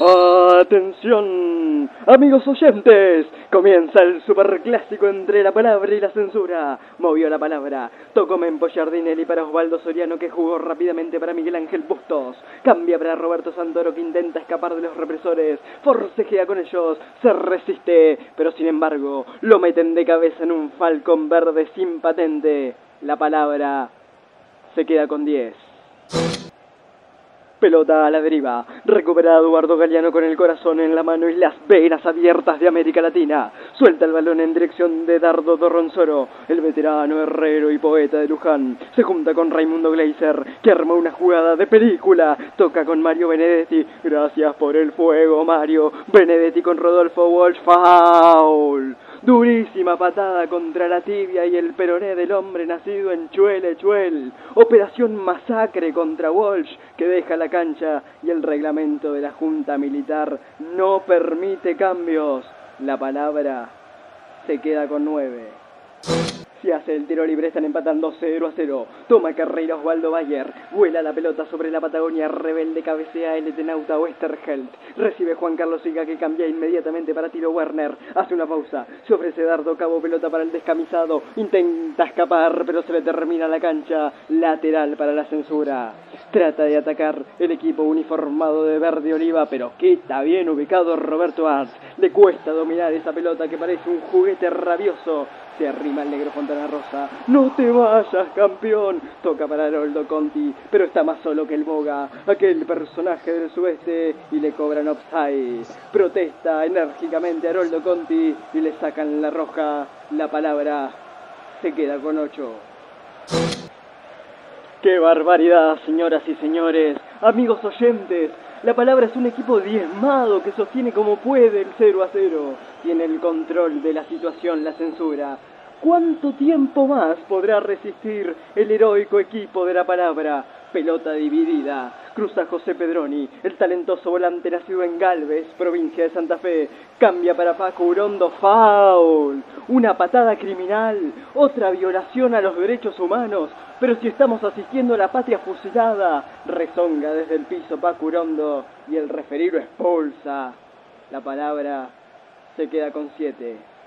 Atención, amigos oyentes, comienza el superclásico entre la palabra y la censura. Movió la palabra, tocó Mempo Giardinelli para Osvaldo Soriano que jugó rápidamente para Miguel Ángel Bustos. Cambia para Roberto Santoro que intenta escapar de los represores. Forcejea con ellos, se resiste, pero sin embargo lo meten de cabeza en un falcón verde sin patente. La palabra se queda con 10. Pelota a la deriva. Recupera Eduardo Galeano con el corazón en la mano y las venas abiertas de América Latina. Suelta el balón en dirección de Dardo Dorronzoro. El veterano herrero y poeta de Luján se junta con Raimundo Gleiser, que arma una jugada de película. Toca con Mario Benedetti. Gracias por el fuego, Mario. Benedetti con Rodolfo Walsh. Foul. Durísima patada contra la tibia y el peroné del hombre nacido en Chuel Operación masacre contra Walsh que deja la cancha y el reglamento de la Junta Militar no permite cambios. La palabra se queda con nueve. Si hace el tiro libre, están empatando 0 a 0. Toma carrera Osvaldo Bayer. Vuela la pelota sobre la Patagonia. Rebelde cabecea el Etenauta Westerheld. Recibe Juan Carlos Siga que cambia inmediatamente para tiro Werner. Hace una pausa. Se ofrece Dardo Cabo pelota para el descamisado. Intenta escapar, pero se le termina la cancha. Lateral para la censura. Trata de atacar el equipo uniformado de verde oliva, pero quita bien ubicado Roberto Arts. Le cuesta dominar esa pelota que parece un juguete rabioso. Se arrima el negro Fontana Rosa. No te vayas, campeón. Toca para Haroldo Conti, pero está más solo que el Boga, aquel personaje del sudeste, y le cobran offside. Protesta enérgicamente Haroldo Conti y le sacan la roja. La palabra se queda con ocho. ¡Qué barbaridad, señoras y señores! Amigos oyentes, la palabra es un equipo diezmado que sostiene como puede el 0 a 0. Tiene el control de la situación, la censura. ¿Cuánto tiempo más podrá resistir el heroico equipo de la palabra? Pelota dividida. Cruza José Pedroni, el talentoso volante nacido en Galvez, provincia de Santa Fe. Cambia para Paco Urondo. Foul. Una patada criminal. Otra violación a los derechos humanos. Pero si estamos asistiendo a la patria fusilada, rezonga desde el piso Paco Urondo y el referido expulsa. La palabra se queda con siete.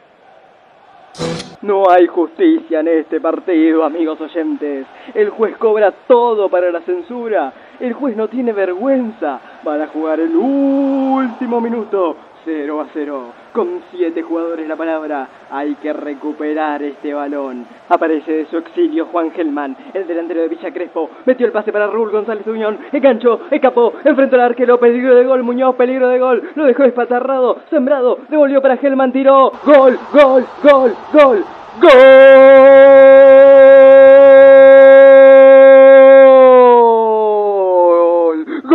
No hay justicia en este partido, amigos oyentes. El juez cobra todo para la censura. El juez no tiene vergüenza. Van a jugar el último minuto. 0 a 0. Con 7 jugadores la palabra. Hay que recuperar este balón. Aparece de su exilio Juan Gelman, el delantero de Villa Crespo. Metió el pase para Raúl González Uñón. Enganchó, escapó, enfrentó al arquero. Peligro de gol, Muñoz, peligro de gol. Lo dejó espatarrado, sembrado. Devolvió para Gelman, tiró. Gol, gol, gol, gol. ¡Gol!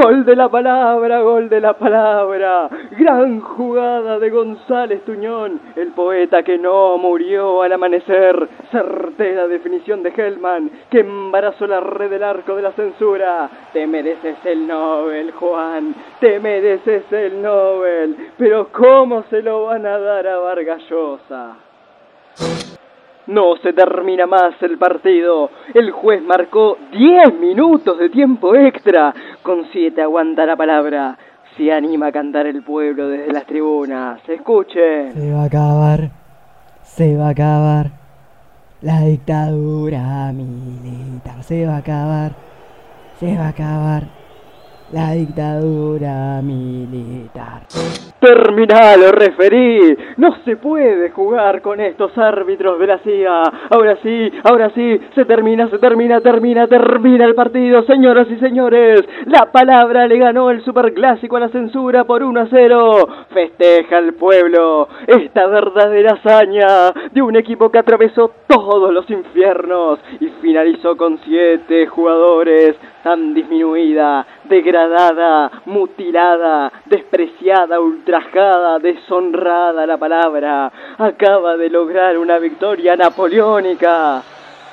Gol de la palabra, gol de la palabra. Gran jugada de González Tuñón, el poeta que no murió al amanecer. Certera definición de Hellman, que embarazó la red del arco de la censura. Te mereces el Nobel, Juan, te mereces el Nobel. Pero ¿cómo se lo van a dar a Vargallosa? No se termina más el partido. El juez marcó 10 minutos de tiempo extra. Con 7 aguanta la palabra. Se anima a cantar el pueblo desde las tribunas. Escuchen. Se va a acabar. Se va a acabar. La dictadura militar. Se va a acabar. Se va a acabar. La dictadura militar. Terminalo, referí. No se puede jugar con estos árbitros de la CIA. Ahora sí, ahora sí, se termina, se termina, termina, termina el partido, señoras y señores. La palabra le ganó el superclásico a la censura por 1 a 0. Festeja el pueblo esta verdadera hazaña de un equipo que atravesó todos los infiernos y finalizó con siete jugadores tan disminuida, degradada, mutilada, despreciada, ultrajada, deshonrada la palabra, acaba de lograr una victoria napoleónica.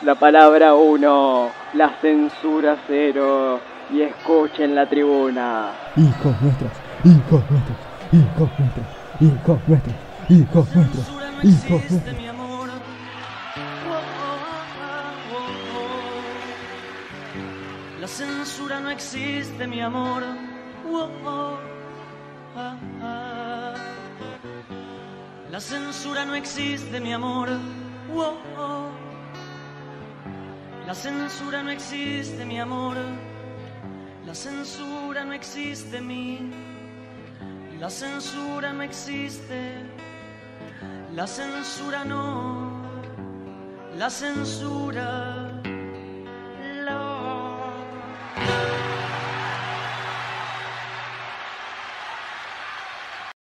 La palabra uno, la censura cero, y escuchen la tribuna. Hijos nuestros, hijos nuestros, hijos nuestros, hijos nuestros, hijos nuestros, hijos nuestros. Existe, mi amor. ah. La censura no existe, mi amor. Oh, oh. La censura no existe, mi amor. La censura no existe, mi. La censura no existe. La censura no. La censura